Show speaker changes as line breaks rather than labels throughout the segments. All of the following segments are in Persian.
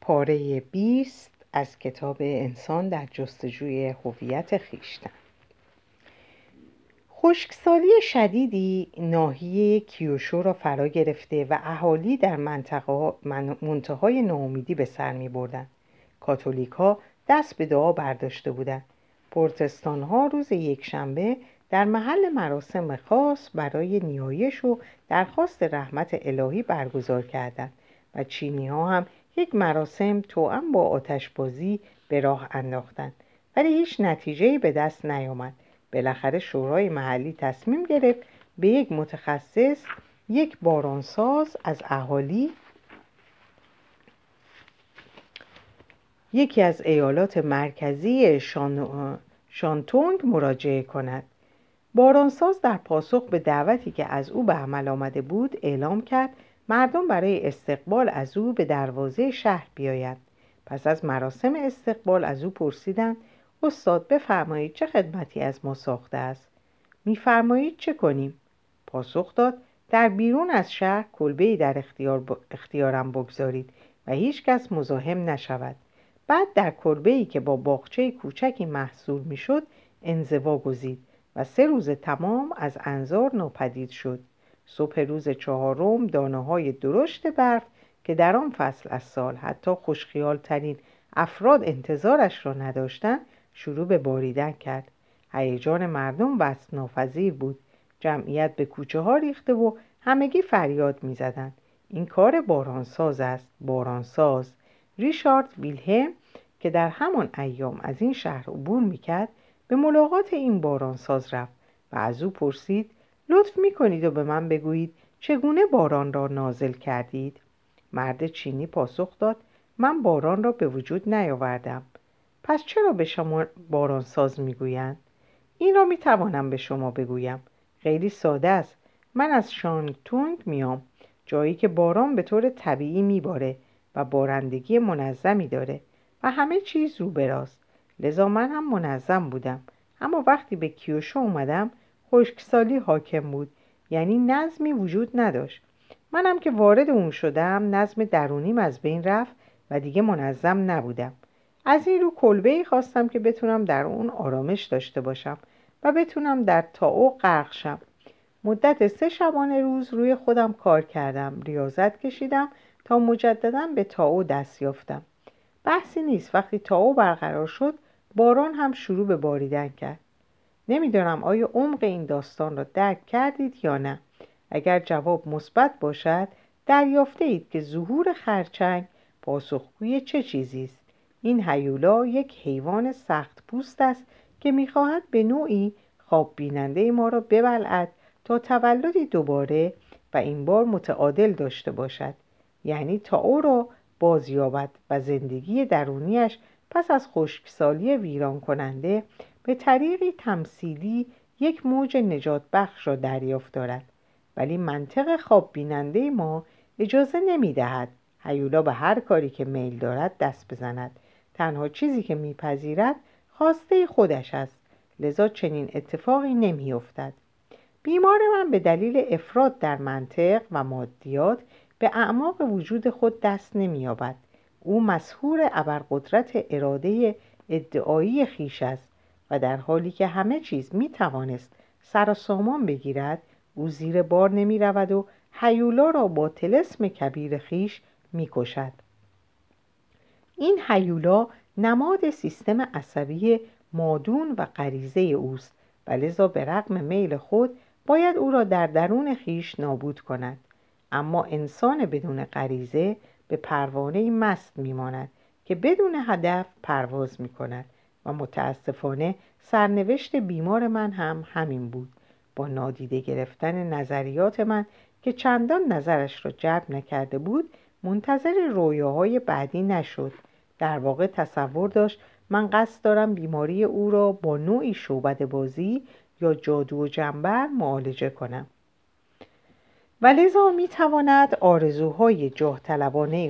پاره 20 از کتاب انسان در جستجوی هویت خویشتن خشکسالی شدیدی ناحیه کیوشو را فرا گرفته و اهالی در منطقه منتهای ناامیدی به سر می بردن. کاتولیک ها دست به دعا برداشته بودند. پرتستان ها روز یکشنبه در محل مراسم خاص برای نیایش و درخواست رحمت الهی برگزار کردند و چینی ها هم یک مراسم توأم با آتشبازی به راه انداختند ولی هیچ نتیجه‌ای به دست نیامد. بالاخره شورای محلی تصمیم گرفت به یک متخصص یک بارانساز از اهالی یکی از ایالات مرکزی شان... شانتونگ مراجعه کند. بارانساز در پاسخ به دعوتی که از او به عمل آمده بود اعلام کرد مردم برای استقبال از او به دروازه شهر بیایند پس از مراسم استقبال از او پرسیدند استاد بفرمایید چه خدمتی از ما ساخته است؟ میفرمایید چه کنیم؟ پاسخ داد در بیرون از شهر کلبه در اختیار اختیارم بگذارید و هیچ کس مزاحم نشود. بعد در کلبه ای که با باغچه کوچکی محصول می‌شد انزوا گزید و سه روز تمام از انظار ناپدید شد. صبح روز چهارم دانه های درشت برف که در آن فصل از سال حتی خوشخیال ترین افراد انتظارش را نداشتند شروع به باریدن کرد. هیجان مردم وصف ناپذیر بود. جمعیت به کوچه ها ریخته و همگی فریاد می‌زدند. این کار بارانساز است. بارانساز. ریشارد ویلهم که در همان ایام از این شهر عبور می‌کرد به ملاقات این بارانساز رفت و از او پرسید لطف می‌کنید و به من بگویید چگونه باران را نازل کردید. مرد چینی پاسخ داد من باران را به وجود نیاوردم. پس چرا به شما بارانساز می‌گویند؟ این را می‌توانم به شما بگویم. خیلی ساده است. من از شانتونگ میام جایی که باران به طور طبیعی میباره و بارندگی منظمی داره و همه چیز رو براست لذا من هم منظم بودم. اما وقتی به کیوشو اومدم خشکسالی حاکم بود. یعنی نظمی وجود نداشت. منم که وارد اون شدم نظم درونیم از بین رفت و دیگه منظم نبودم. از این رو کلبه ای خواستم که بتونم در اون آرامش داشته باشم و بتونم در تاو غرق شم. مدت سه شبانه روز روی خودم کار کردم ریاضت کشیدم تا مجددا به تاو دست یافتم. بحثی نیست وقتی تاو برقرار شد باران هم شروع به باریدن کرد. نمی‌دانم آیا عمق این داستان را درک کردید یا نه. اگر جواب مثبت باشد دریافته اید که ظهور خرچنگ پاسخگوی چه چیزی است. این هیولا یک حیوان سخت پوست است که می‌خواهد به نوعی خواب بیننده ما را ببلعد تا تولدی دوباره و این بار متعادل داشته باشد. یعنی تا او را بازیابد و زندگی درونیش پس از خشکسالی ویران کننده به طریقی تمثیلی یک موج نجات بخش را دریافت دارد ولی منطق خواب بیننده ما اجازه نمی دهد هیولا به هر کاری که میل دارد دست بزند. تنها چیزی که میپذیرد خواسته خودش است لذا چنین اتفاقی نمیافتد. بیمار من به دلیل افراد در منطق و مادیات به اعماق وجود خود دست نمییابد. او مسهور ابرقدرت اراده ادعایی خیش است. و در حالی که همه چیز می توانست سر و سامان بگیرد او زیر بار نمی رود و حیولا را با تلسم کبیر خیش می کشد. این حیولا نماد سیستم عصبی مادون و غریزه اوست و لذا به رغم میل خود باید او را در درون خیش نابود کند اما انسان بدون غریزه به پروانه مست میماند که بدون هدف پرواز می کند و متاسفانه سرنوشت بیمار من هم همین بود. با نادیده گرفتن نظریات من که چندان نظرش را جلب نکرده بود منتظر رویاهای بعدی نشد. در واقع تصور داشت من قصد دارم بیماری او را با نوعی شعبد بازی یا جادو و جنبر معالجه کنم. و لذا می تواند آرزوهای جاه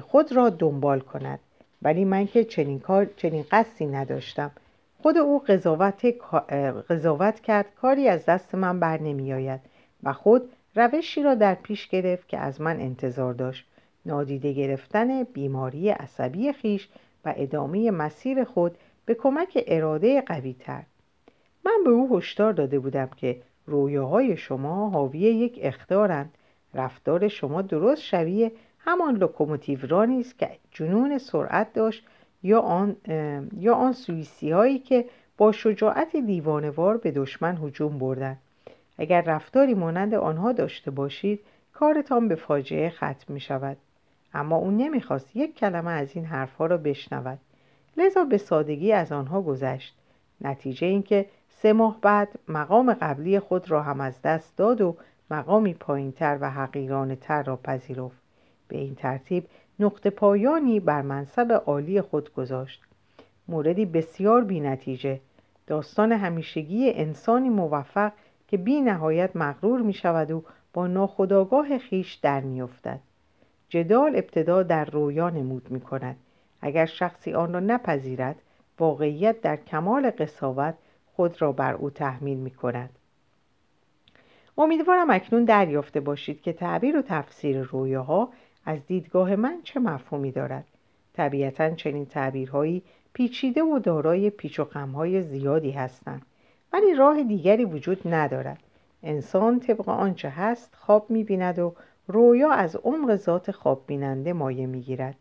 خود را دنبال کند. ولی من که چنین, کار، چنین قصدی نداشتم. خود او قضاوت, قضاوت کرد کاری از دست من بر نمی آید و خود روشی را در پیش گرفت که از من انتظار داشت. نادیده گرفتن بیماری عصبی خیش و ادامه مسیر خود به کمک اراده قوی تر. من به او هشدار داده بودم که رویاهای شما حاوی یک اختارند. رفتار شما درست شبیه همان لوکوموتیو رانی است که جنون سرعت داشت یا آن, یا آن سوئیسی هایی که با شجاعت دیوانوار به دشمن هجوم بردند. اگر رفتاری مانند آنها داشته باشید کارتان به فاجعه ختم می شود اما او نمی‌خواست یک کلمه از این حرفها را بشنود. لذا به سادگی از آنها گذشت. نتیجه اینکه سه ماه بعد مقام قبلی خود را هم از دست داد و مقامی پایینتر و حقیرانه تر را پذیرفت. به این ترتیب نقطه پایانی بر منصب عالی خود گذاشت موردی بسیار بی نتیجه داستان همیشگی انسانی موفق که بی نهایت مغرور می شود و با ناخداگاه خیش در می افتد. جدال ابتدا در رویا نمود می کند. اگر شخصی آن را نپذیرد واقعیت در کمال قصاوت خود را بر او تحمیل می کند. امیدوارم اکنون دریافته باشید که تعبیر و تفسیر رویاها از دیدگاه من چه مفهومی دارد. طبیعتا چنین تعبیرهایی پیچیده و دارای پیچ و خمهای زیادی هستند ولی راه دیگری وجود ندارد. انسان طبق آنچه هست خواب می‌بیند و رویا از عمق ذات خواب بیننده مایه می‌گیرد.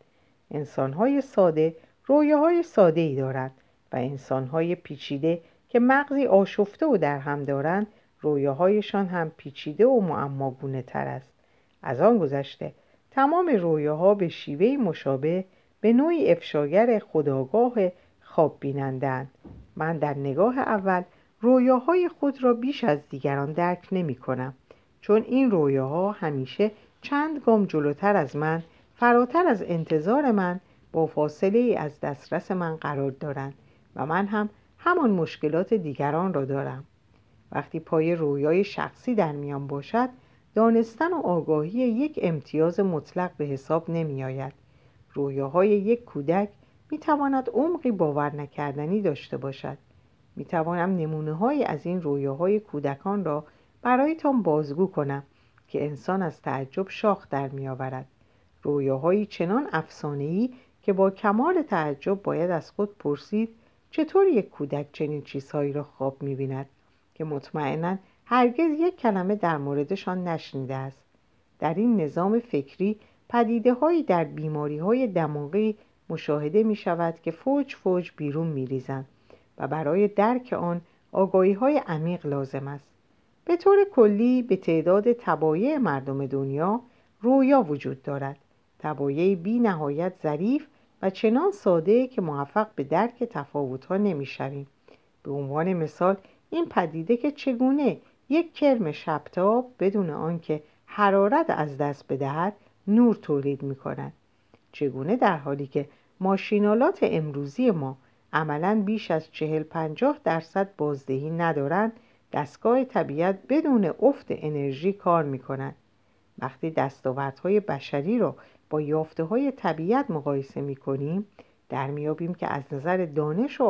انسانهای ساده رویاهای ساده ای دارند و انسانهای پیچیده که مغزی آشفته و در هم دارند رویاهایشان هم پیچیده و معماگونه تر است. از آن گذشته تمام رویاها به شیوه مشابه به نوعی افشاگر خداگاه خواب بینندن من در نگاه اول رویاهای خود را بیش از دیگران درک نمی کنم چون این رویاها همیشه چند گام جلوتر از من فراتر از انتظار من با فاصله از دسترس من قرار دارند و من هم همان مشکلات دیگران را دارم. وقتی پای رویای شخصی در میان باشد دانستن و آگاهی یک امتیاز مطلق به حساب نمی آید رویاهای یک کودک می تواند عمقی باور نکردنی داشته باشد. می توانم نمونه های از این رویاهای کودکان را برایتان بازگو کنم که انسان از تعجب شاخ در می آورد رویاهایی چنان افسانه‌ای که با کمال تعجب باید از خود پرسید چطور یک کودک چنین چیزهایی را خواب می بیند که مطمئنا هرگز یک کلمه در موردشان نشنیده است. در این نظام فکری پدیده هایی در بیماری های دماغی مشاهده می شود که فوج فوج بیرون می ریزند و برای درک آن آگاهی های عمیق لازم است. به طور کلی به تعداد تبایع مردم دنیا رویا وجود دارد. تبایع بی نهایت ظریف و چنان ساده که موفق به درک تفاوت ها نمی شویم. به عنوان مثال این پدیده که چگونه یک کرم شبتاب بدون آنکه حرارت از دست بدهد نور تولید می کند. چگونه در حالی که ماشینالات امروزی ما عملا بیش از چهل پنجاه درصد بازدهی ندارند دستگاه طبیعت بدون افت انرژی کار می کند. وقتی دستاوردهای بشری را با یافته های طبیعت مقایسه می کنیم در میابیم که از نظر دانش و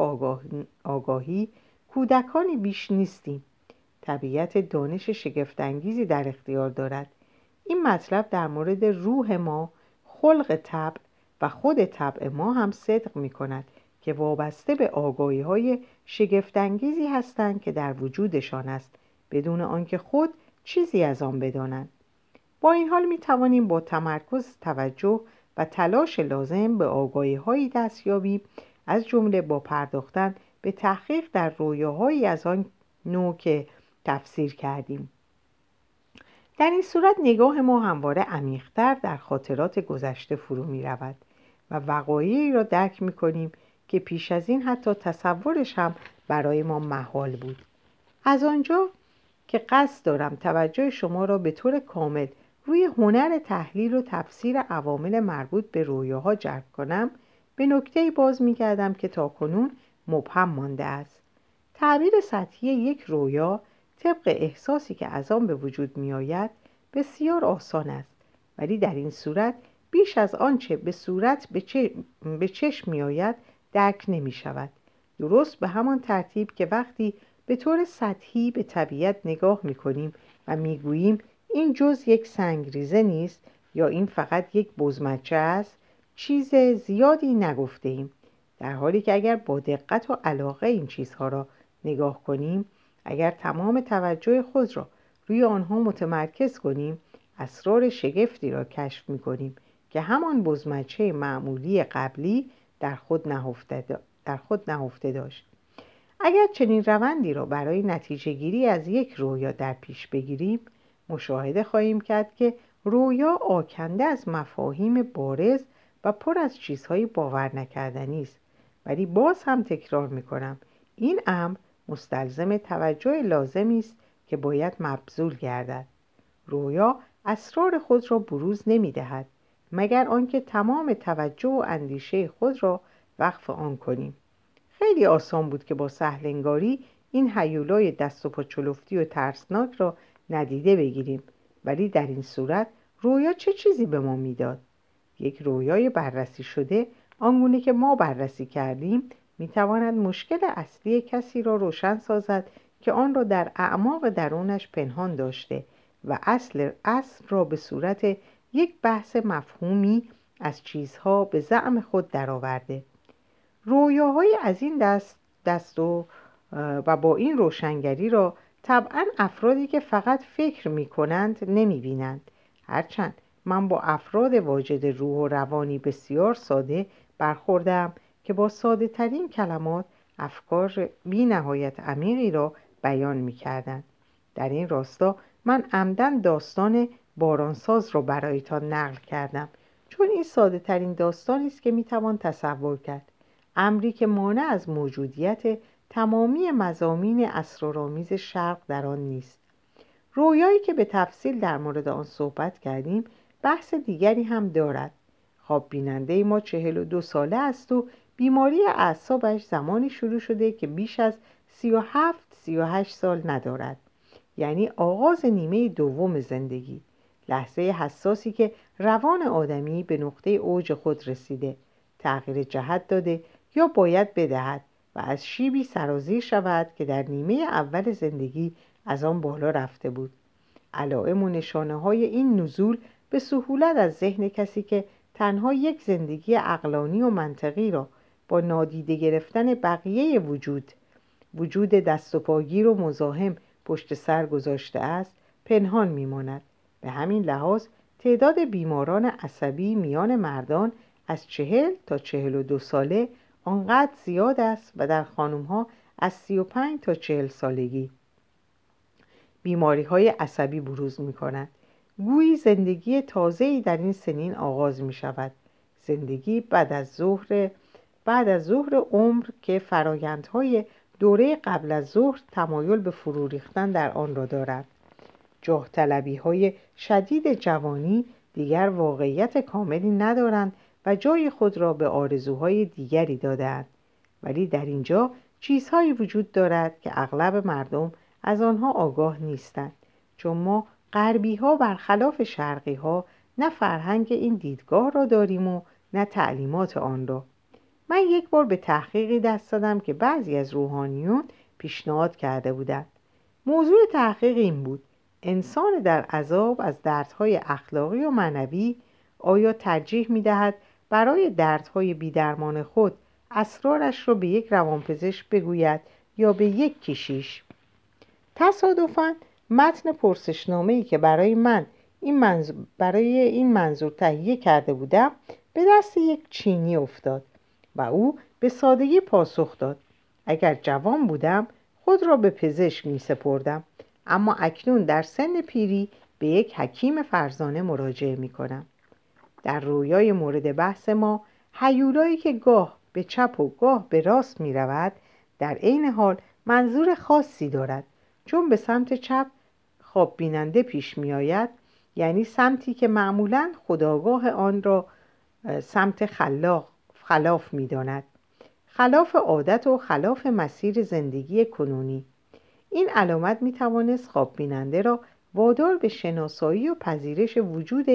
آگاهی کودکانی بیش نیستیم طبیعت دانش شگفتانگیزی در اختیار دارد. این مطلب در مورد روح ما خلق طبع و خود طبع ما هم صدق می کند که وابسته به آگاهی های شگفتانگیزی هستند که در وجودشان است بدون آنکه خود چیزی از آن بدانند. با این حال می توانیم با تمرکز توجه و تلاش لازم به آگاهی هایی دست یابیم از جمله با پرداختن به تحقیق در رویاهایی از آن نوع که تفسیر کردیم. در این صورت نگاه ما همواره عمیقتر در خاطرات گذشته فرو می رود و وقایعی را درک می کنیم که پیش از این حتی تصورش هم برای ما محال بود. از آنجا که قصد دارم توجه شما را به طور کامل روی هنر تحلیل و تفسیر عوامل مربوط به رویاها جلب کنم به نکته باز می کردم که تا کنون مبهم مانده است. تعبیر سطحی یک رویا طبق احساسی که از آن به وجود می آید بسیار آسان است. ولی در این صورت بیش از آنچه به صورت به, چشم می آید درک نمی شود درست به همان ترتیب که وقتی به طور سطحی به طبیعت نگاه می کنیم و می گوییم این جز یک سنگریزه نیست یا این فقط یک بزمچه است چیز زیادی نگفته ایم در حالی که اگر با دقت و علاقه این چیزها را نگاه کنیم اگر تمام توجه خود را روی آنها متمرکز کنیم اسرار شگفتی را کشف می کنیم که همان بزمچه معمولی قبلی در خود نهفته, در خود نهفته داشت. اگر چنین روندی را برای نتیجه گیری از یک رویا در پیش بگیریم مشاهده خواهیم کرد که رویا آکنده از مفاهیم بارز و پر از چیزهای باور نکردنی است. ولی باز هم تکرار می کنم این امر مستلزم توجه لازمی است که باید مبذول گردد. رویا اسرار خود را بروز نمی دهد مگر آنکه تمام توجه و اندیشه خود را وقف آن کنیم. خیلی آسان بود که با سهلنگاری این حیولای دست و پا چلفتی و ترسناک را ندیده بگیریم ولی در این صورت رویا چه چیزی به ما می‌داد؟ یک رویای بررسی شده آنگونه که ما بررسی کردیم می‌تواند مشکل اصلی کسی را روشن سازد که آن را در اعماق درونش پنهان داشته و اصل اصل را به صورت یک بحث مفهومی از چیزها به زعم خود درآورده. رویاهای از این دست, دست و, و با این روشنگری را طبعا افرادی که فقط فکر می کنند نمی بینند هرچند من با افراد واجد روح و روانی بسیار ساده برخوردم که با ساده ترین کلمات افکار بی نهایت عمیقی را بیان می کردن. در این راستا من عمدن داستان بارانساز را برایتان نقل کردم چون این ساده ترین داستانی است که می توان تصور کرد. امری که مانع از موجودیت تمامی مزامین اسرارآمیز شرق در آن نیست. رویایی که به تفصیل در مورد آن صحبت کردیم بحث دیگری هم دارد. خواب بیننده ما چهل و دو ساله است و بیماری اعصابش زمانی شروع شده که بیش از سی و هفت سی و هشت سال ندارد. یعنی آغاز نیمه دوم زندگی. لحظه حساسی که روان آدمی به نقطه اوج خود رسیده. تغییر جهت داده یا باید بدهد و از شیبی سرازیر شود که در نیمه اول زندگی از آن بالا رفته بود. علائم و نشانه های این نزول به سهولت از ذهن کسی که تنها یک زندگی اقلانی و منطقی را با نادیده گرفتن بقیه وجود وجود دست و پاگیر و مزاحم پشت سر گذاشته است پنهان میماند. به همین لحاظ تعداد بیماران عصبی میان مردان از چهل تا چهل و دو ساله آنقدر زیاد است و در خانم ها از سی و پنج تا چهل سالگی. بیماری های عصبی بروز می کند گویی زندگی تازه‌ای در این سنین آغاز می شود زندگی بعد از ظهر بعد از ظهر عمر که فرایندهای دوره قبل از ظهر تمایل به فرو ریختن در آن را دارد. جاه طلبی های شدید جوانی دیگر واقعیت کاملی ندارند و جای خود را به آرزوهای دیگری دادند ولی در اینجا چیزهایی وجود دارد که اغلب مردم از آنها آگاه نیستند. چون ما غربی ها برخلاف شرقی ها نه فرهنگ این دیدگاه را داریم و نه تعلیمات آن را. من یک بار به تحقیقی دست دادم که بعضی از روحانیون پیشنهاد کرده بودند. موضوع تحقیق این بود انسان در عذاب از دردهای اخلاقی و معنوی آیا ترجیح می دهد برای دردهای بیدرمان خود اسرارش را به یک روانپزشک بگوید یا به یک کشیش؟ تصادفاً متن پرسشنامه ای که برای من این منظور برای این منظور تهیه کرده بودم به دست یک چینی افتاد. و او به سادگی پاسخ داد. اگر جوان بودم خود را به پزشک می سپردم اما اکنون در سن پیری به یک حکیم فرزانه مراجعه می کنم در رویای مورد بحث ما حیولایی که گاه به چپ و گاه به راست می رود در عین حال منظور خاصی دارد. چون به سمت چپ خواب بیننده پیش می آید یعنی سمتی که معمولا خداگاه آن را سمت خلاق خلاف می داند. خلاف عادت و خلاف مسیر زندگی کنونی این علامت می توانست خواب بیننده را وادار به شناسایی و پذیرش وجود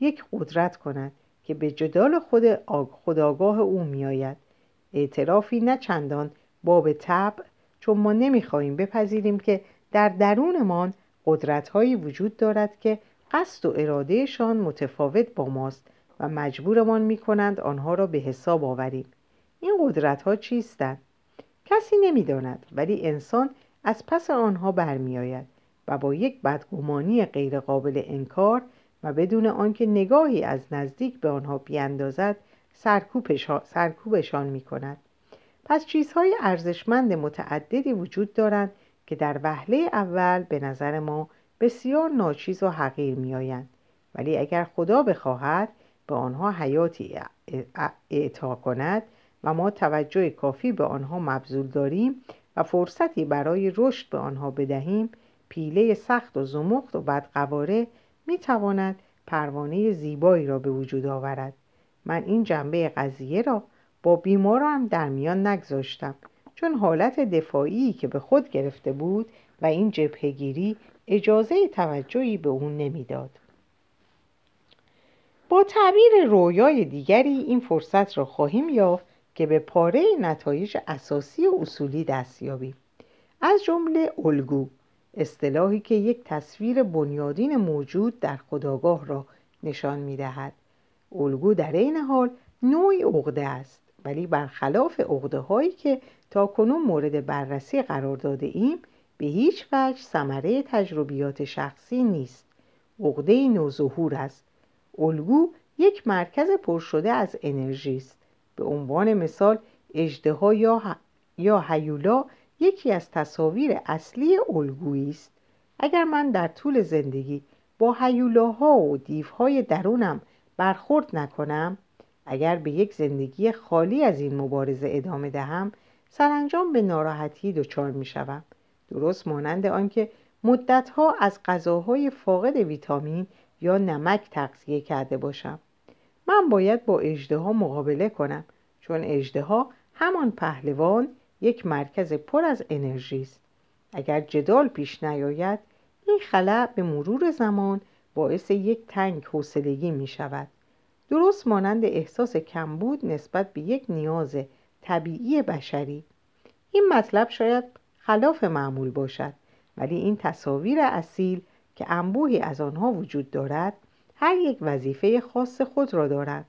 یک قدرت کند که به جدال خود خداگاه او می آید. اعترافی نه چندان باب طبع چون ما خواهیم بپذیریم که در درونمان قدرت هایی وجود دارد که قصد و ارادهشان متفاوت با ماست و مجبورمان می کنند آنها را به حساب آوریم. این قدرت ها چیستند؟ کسی نمی‌داند ولی انسان از پس آنها برمیآید و با یک بدگمانی غیرقابل انکار و بدون آنکه نگاهی از نزدیک به آنها بیاندازد سرکوبشان می کند پس چیزهای ارزشمند متعددی وجود دارند که در وهله اول به نظر ما بسیار ناچیز و حقیر میآیند. ولی اگر خدا بخواهد به آنها حیاتی اعطا کند و ما توجه کافی به آنها مبذول داریم و فرصتی برای رشد به آنها بدهیم پیله سخت و زمخت و بدقواره می تواند پروانه زیبایی را به وجود آورد من این جنبه قضیه را با بیمارم در میان نگذاشتم چون حالت دفاعی که به خود گرفته بود و این جبهگیری اجازه توجهی به اون نمی‌داد. با تعبیر رویای دیگری این فرصت را خواهیم یافت که به پاره نتایج اساسی و اصولی دست یابیم. از جمله الگو اصطلاحی که یک تصویر بنیادین موجود در خداگاه را نشان می دهد. الگو در این حال نوعی عقده است ولی برخلاف عقده هایی که تا کنون مورد بررسی قرار داده ایم به هیچ وجه ثمره تجربیات شخصی نیست. عقده نوظهور است. الگو یک مرکز پرشده از انرژی است. به عنوان مثال اجدها یا, یا هیولا یکی از تصاویر اصلی الگویی است. اگر من در طول زندگی با هیولاها و دیوهای درونم برخورد نکنم اگر به یک زندگی خالی از این مبارزه ادامه دهم سرانجام به ناراحتی دچار می شوم. درست مانند آنکه مدتها از غذاهای فاقد ویتامین یا نمک تغذیه کرده باشم. من باید با اجدها مقابله کنم چون اجدها همان پهلوان یک مرکز پر از انرژی است. اگر جدال پیش نیاید این خلع به مرور زمان باعث یک تنگ حوصلگی می شود. درست مانند احساس کمبود نسبت به یک نیاز طبیعی بشری. این مطلب شاید خلاف معمول باشد ولی این تصاویر اصیل که انبوهی از آنها وجود دارد هر یک وظیفه خاص خود را دارد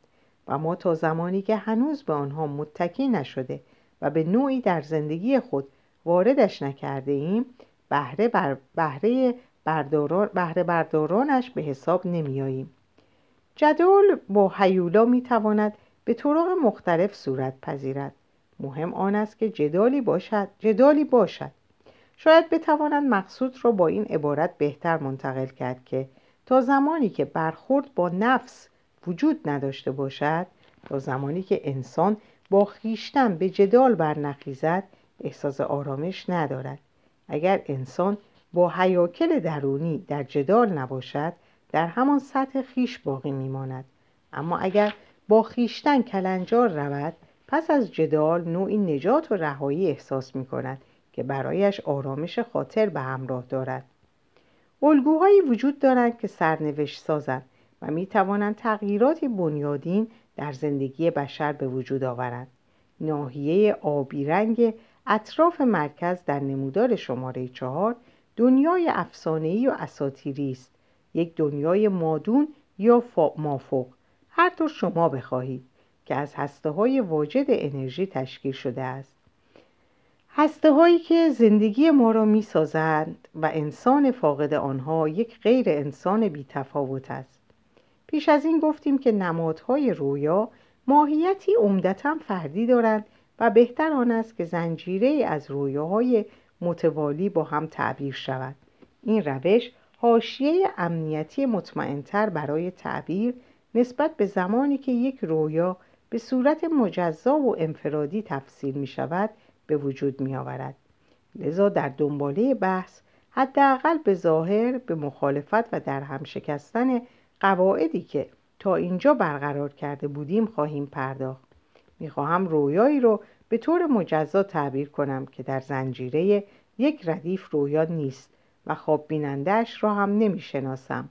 و ما تا زمانی که هنوز به آنها متکی نشده و به نوعی در زندگی خود واردش نکرده ایم بهره, بر بهره, برداران بهره بردارانش به حساب نمیاییم جدول با حیولا می تواند به طرق مختلف صورت پذیرد. مهم آن است که جدالی باشد جدالی باشد. شاید بتوانند مقصود را با این عبارت بهتر منتقل کرد که تا زمانی که برخورد با نفس وجود نداشته باشد تا زمانی که انسان با خیشتن به جدال برنخیزد احساس آرامش ندارد. اگر انسان با حیاکل درونی در جدال نباشد در همان سطح خیش باقی میماند. اما اگر با خیشتن کلنجار رود پس از جدال نوعی نجات و رهایی احساس می کند که برایش آرامش خاطر به همراه دارد. الگوهایی وجود دارند که سرنوشت سازند و می توانند تغییراتی بنیادین در زندگی بشر به وجود آورند. ناحیه آبی رنگ اطراف مرکز در نمودار شماره چهار دنیای افسانه‌ای و اساطیری است. یک دنیای مادون یا مافوق. هر طور شما بخواهید که از هسته های واجد انرژی تشکیل شده است. هسته هایی که زندگی ما را می سازند و انسان فاقد آنها یک غیر انسان بی تفاوت است. پیش از این گفتیم که نمادهای رویا ماهیتی عمدتا فردی دارند و بهتر آن است که زنجیره از رویاهای متوالی با هم تعبیر شود. این روش حاشیه امنیتی مطمئنتر برای تعبیر نسبت به زمانی که یک رویا به صورت مجزا و انفرادی تفسیر می شود به وجود می آورد. لذا در دنباله بحث حداقل به ظاهر به مخالفت و در هم شکستن قواعدی که تا اینجا برقرار کرده بودیم خواهیم پرداخت. می‌خواهم رویایی رو به طور مجزا تعبیر کنم که در زنجیره یک ردیف رویا نیست و خواب بینندهش را هم نمی‌شناسم.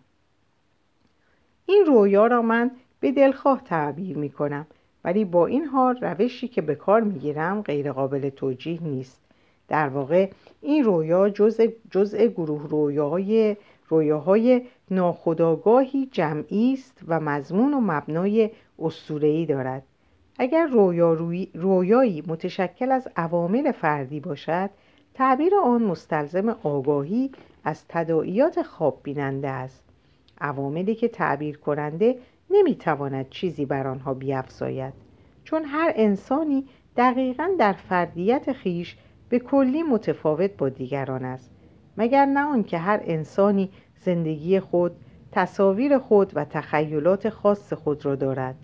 این رویا را من به دلخواه تعبیر می کنم ولی با این حال روشی که به کار می گیرم غیر قابل توجیه نیست. در واقع این رویا جزء, جزء گروه رویاهای رویاهای ناخودآگاهی جمعی است و مضمون و مبنای اسطوره‌ای دارد. اگر رویا رویایی متشکل از عوامل فردی باشد تعبیر آن مستلزم آگاهی از تداعیات خواب بیننده است. عواملی که تعبیر کننده نمی‌تواند چیزی بر آنها بیافزاید چون هر انسانی دقیقا در فردیت خیش به کلی متفاوت با دیگران است مگر نه آنکه هر انسانی زندگی خود تصاویر خود و تخیلات خاص خود را دارد.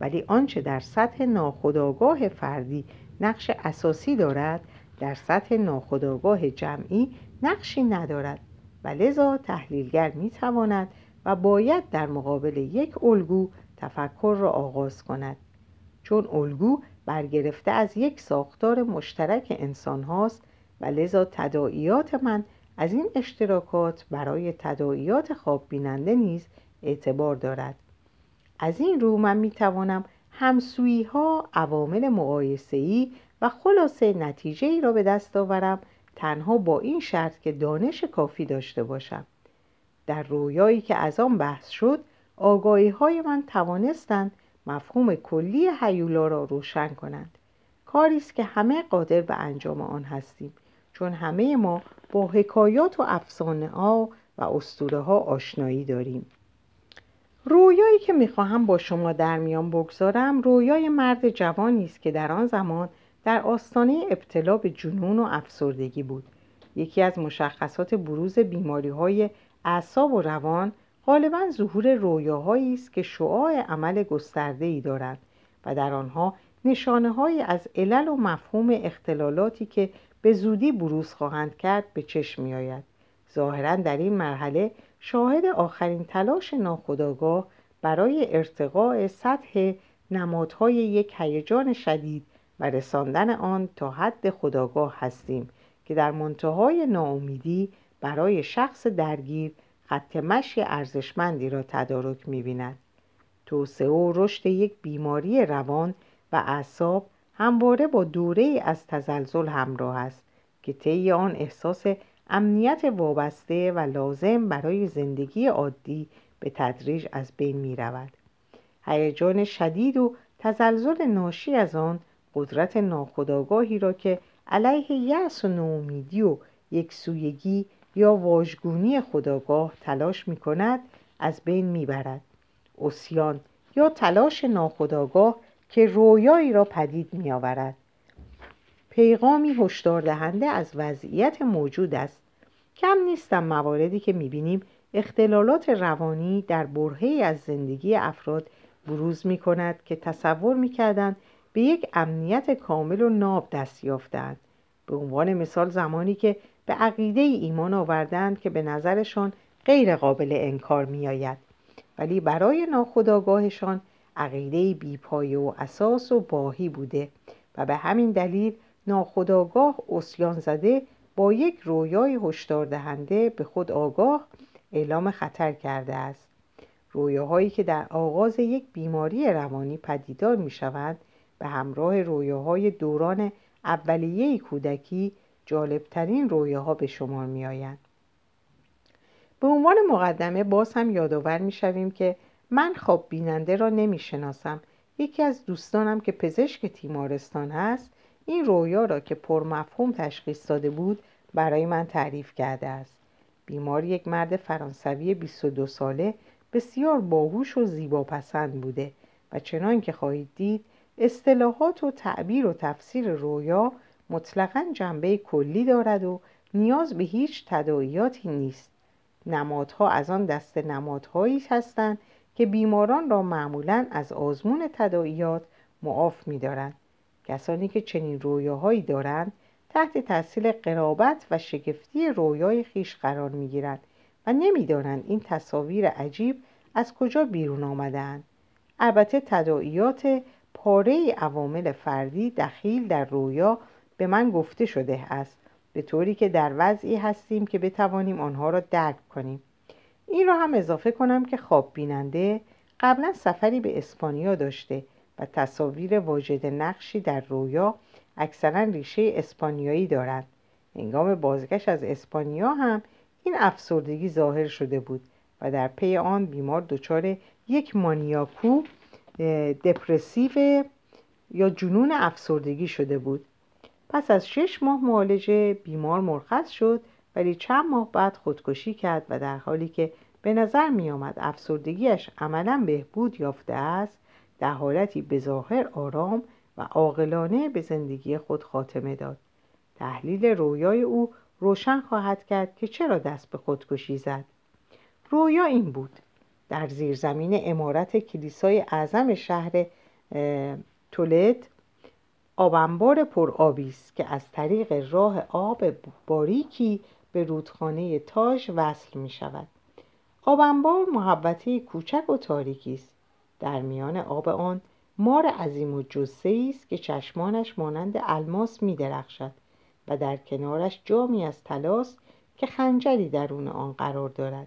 ولی آنچه در سطح ناخودآگاه فردی نقش اساسی دارد در سطح ناخودآگاه جمعی نقشی ندارد و لذا تحلیلگر می تواند و باید در مقابل یک الگو تفکر را آغاز کند. چون الگو برگرفته از یک ساختار مشترک انسان هاست و لذا تداعیات من از این اشتراکات برای تداعیات خواب بیننده نیز اعتبار دارد. از این رو من می توانم همسویی ها عوامل مقایسه و خلاصه نتیجه ای را به دست آورم تنها با این شرط که دانش کافی داشته باشم. در رویایی که از آن بحث شد آگاهی های من توانستند مفهوم کلی حیولا را روشن کنند. کاری است که همه قادر به انجام آن هستیم چون همه ما با حکایات و افسانه ها و اسطوره ها آشنایی داریم. رویایی که می‌خواهم با شما در میان بگذارم رویای مرد جوانی است که در آن زمان در آستانه ابتلا به جنون و افسردگی بود. یکی از مشخصات بروز بیماری های اعصاب و روان غالبا ظهور رویاهایی است که شعاع عمل گسترده ای دارند و در آنها نشانه های از علل و مفهوم اختلالاتی که به زودی بروز خواهند کرد به چشم می آید. ظاهرا در این مرحله شاهد آخرین تلاش ناخودآگاه برای ارتقاء سطح نمادهای یک هیجان شدید و رساندن آن تا حد خداگاه هستیم که در منتهای ناامیدی برای شخص درگیر خط مشی ارزشمندی را تدارک می‌بیند توسعه و رشد یک بیماری روان و اعصاب همواره با دوره از تزلزل همراه است که طی آن احساس امنیت وابسته و لازم برای زندگی عادی به تدریج از بین می رود. هیجان شدید و تزلزل ناشی از آن قدرت ناخودآگاهی را که علیه یأس و نومیدی و یکسویگی یا واژگونی خداگاه تلاش می کند از بین می برد. اسیان یا تلاش ناخداگاه که رویایی را پدید می آورد. پیغامی هشدار دهنده از وضعیت موجود است کم نیستم مواردی که می بینیم اختلالات روانی در برهی از زندگی افراد بروز می کند که تصور می کردن به یک امنیت کامل و ناب دست یافتند به عنوان مثال زمانی که به عقیده ای ایمان آوردند که به نظرشان غیر قابل انکار می آید. ولی برای ناخداگاهشان عقیده بیپایه و اساس و باهی بوده و به همین دلیل ناخداگاه اسیان زده با یک رویای هشدار دهنده به خود آگاه اعلام خطر کرده است رویاهایی که در آغاز یک بیماری روانی پدیدار می شود به همراه رویاهای دوران اولیه کودکی جالبترین رویاها به شمار می آیند. به عنوان مقدمه باز هم یادآور می شویم که من خواب بیننده را نمی شناسم. یکی از دوستانم که پزشک تیمارستان هست این رویا را که پرمفهوم تشخیص داده بود برای من تعریف کرده است. بیمار یک مرد فرانسوی 22 ساله بسیار باهوش و زیباپسند بوده و چنان که خواهید دید اصطلاحات و تعبیر و تفسیر رویا مطلقا جنبه کلی دارد و نیاز به هیچ تداعیاتی نیست. نمادها از آن دست نمادهایی هستند که بیماران را معمولا از آزمون تداعیات معاف می‌دارند. کسانی که چنین رویاهایی دارند تحت تاثیر قرابت و شگفتی رویای خیش قرار می‌گیرند و نمی‌دانند این تصاویر عجیب از کجا بیرون آمدهاند. البته تداعیات پاره عوامل فردی دخیل در رویا به من گفته شده است. به طوری که در وضعی هستیم که بتوانیم آنها را درک کنیم. این را هم اضافه کنم که خواب بیننده قبلا سفری به اسپانیا داشته و تصاویر واجد نقشی در رویا اکثرا ریشه اسپانیایی دارند. هنگام بازگشت از اسپانیا هم این افسردگی ظاهر شده بود و در پی آن بیمار دچار یک مانیاکو دپرسیو یا جنون افسردگی شده بود. پس از شش ماه معالجه بیمار مرخص شد ولی چند ماه بعد خودکشی کرد و در حالی که به نظر می آمد افسردگیش عملا بهبود یافته است در حالتی بظاهر آرام و عاقلانه به زندگی خود خاتمه داد. تحلیل رویای او روشن خواهد کرد که چرا دست به خودکشی زد. رویا این بود در زیرزمین امارت کلیسای اعظم شهر تولد آبنبار پرآبی است که از طریق راه آب باریکی به رودخانه تاج وصل می شود آبنبار محبته کوچک و تاریکی است. در میان آب آن مار عظیم و جسه است که چشمانش مانند الماس می درخشد و در کنارش جامی از تلاس که خنجری درون آن قرار دارد.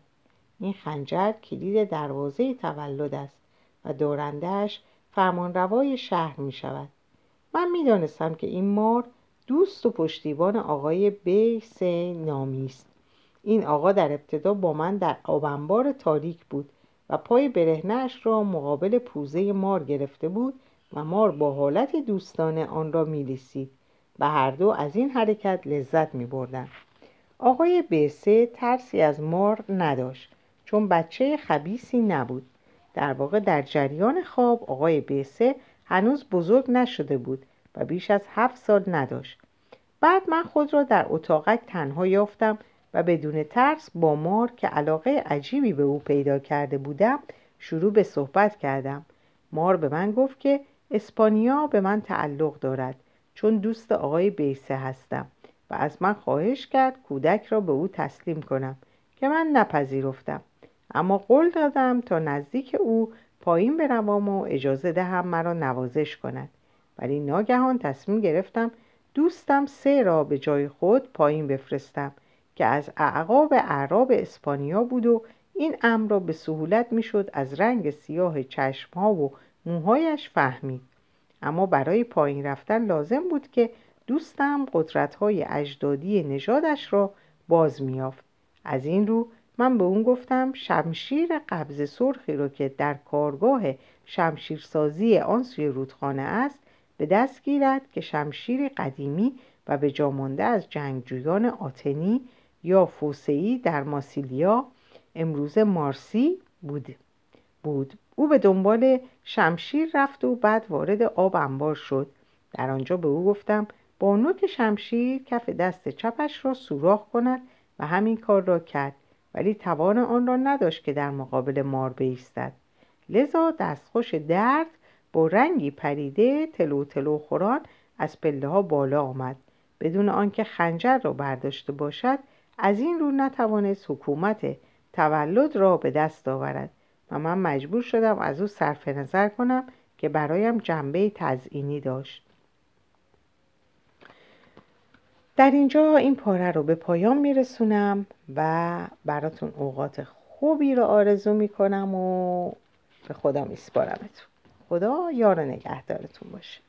این خنجر کلید دروازه تولد است و دورندهش فرمانروای شهر می شود من می دانستم که این مار دوست و پشتیبان آقای بیس نامی است این آقا در ابتدا با من در آبنبار تاریک بود و پای برهنش را مقابل پوزه مار گرفته بود و مار با حالت دوستانه آن را میلیسید و هر دو از این حرکت لذت می بردن. آقای بیسه ترسی از مار نداشت چون بچه خبیسی نبود در واقع در جریان خواب آقای بیسه هنوز بزرگ نشده بود و بیش از هفت سال نداشت. بعد من خود را در اتاقک تنها یافتم و بدون ترس با مار که علاقه عجیبی به او پیدا کرده بودم شروع به صحبت کردم. مار به من گفت که اسپانیا به من تعلق دارد چون دوست آقای بیسه هستم و از من خواهش کرد کودک را به او تسلیم کنم که من نپذیرفتم. اما قول دادم تا نزدیک او پایین بروم و اجازه دهم مرا نوازش کند. ولی ناگهان تصمیم گرفتم دوستم سه را به جای خود پایین بفرستم که از اعقاب اعراب اسپانیا بود و این امر را به سهولت می‌شد از رنگ سیاه چشمها و موهایش فهمید. اما برای پایین رفتن لازم بود که دوستم قدرتهای اجدادی نژادش را باز میافت از این رو من به اون گفتم شمشیر قبض سرخی رو که در کارگاه شمشیرسازی آن سوی رودخانه است به دست گیرد که شمشیر قدیمی و به جامانده از جنگجویان آتنی یا فوسعی در ماسیلیا امروز مارسی بود. بود. او به دنبال شمشیر رفت و بعد وارد آب انبار شد. در آنجا به او گفتم با نوک شمشیر کف دست چپش را سوراخ کند و همین کار را کرد. ولی توان آن را نداشت که در مقابل مار بایستد لذا دستخوش درد با رنگی پریده تلو تلو خوران از پله ها بالا آمد. بدون آنکه خنجر را برداشته باشد از این رو نتوانست حکومت تولد را به دست آورد و من مجبور شدم از او صرف نظر کنم که برایم جنبه تزئینی داشت. در اینجا این پاره رو به پایان میرسونم و براتون اوقات خوبی رو آرزو می‌کنم و به خدا میسپارمتون. خدا یار نگهدارتون باشه.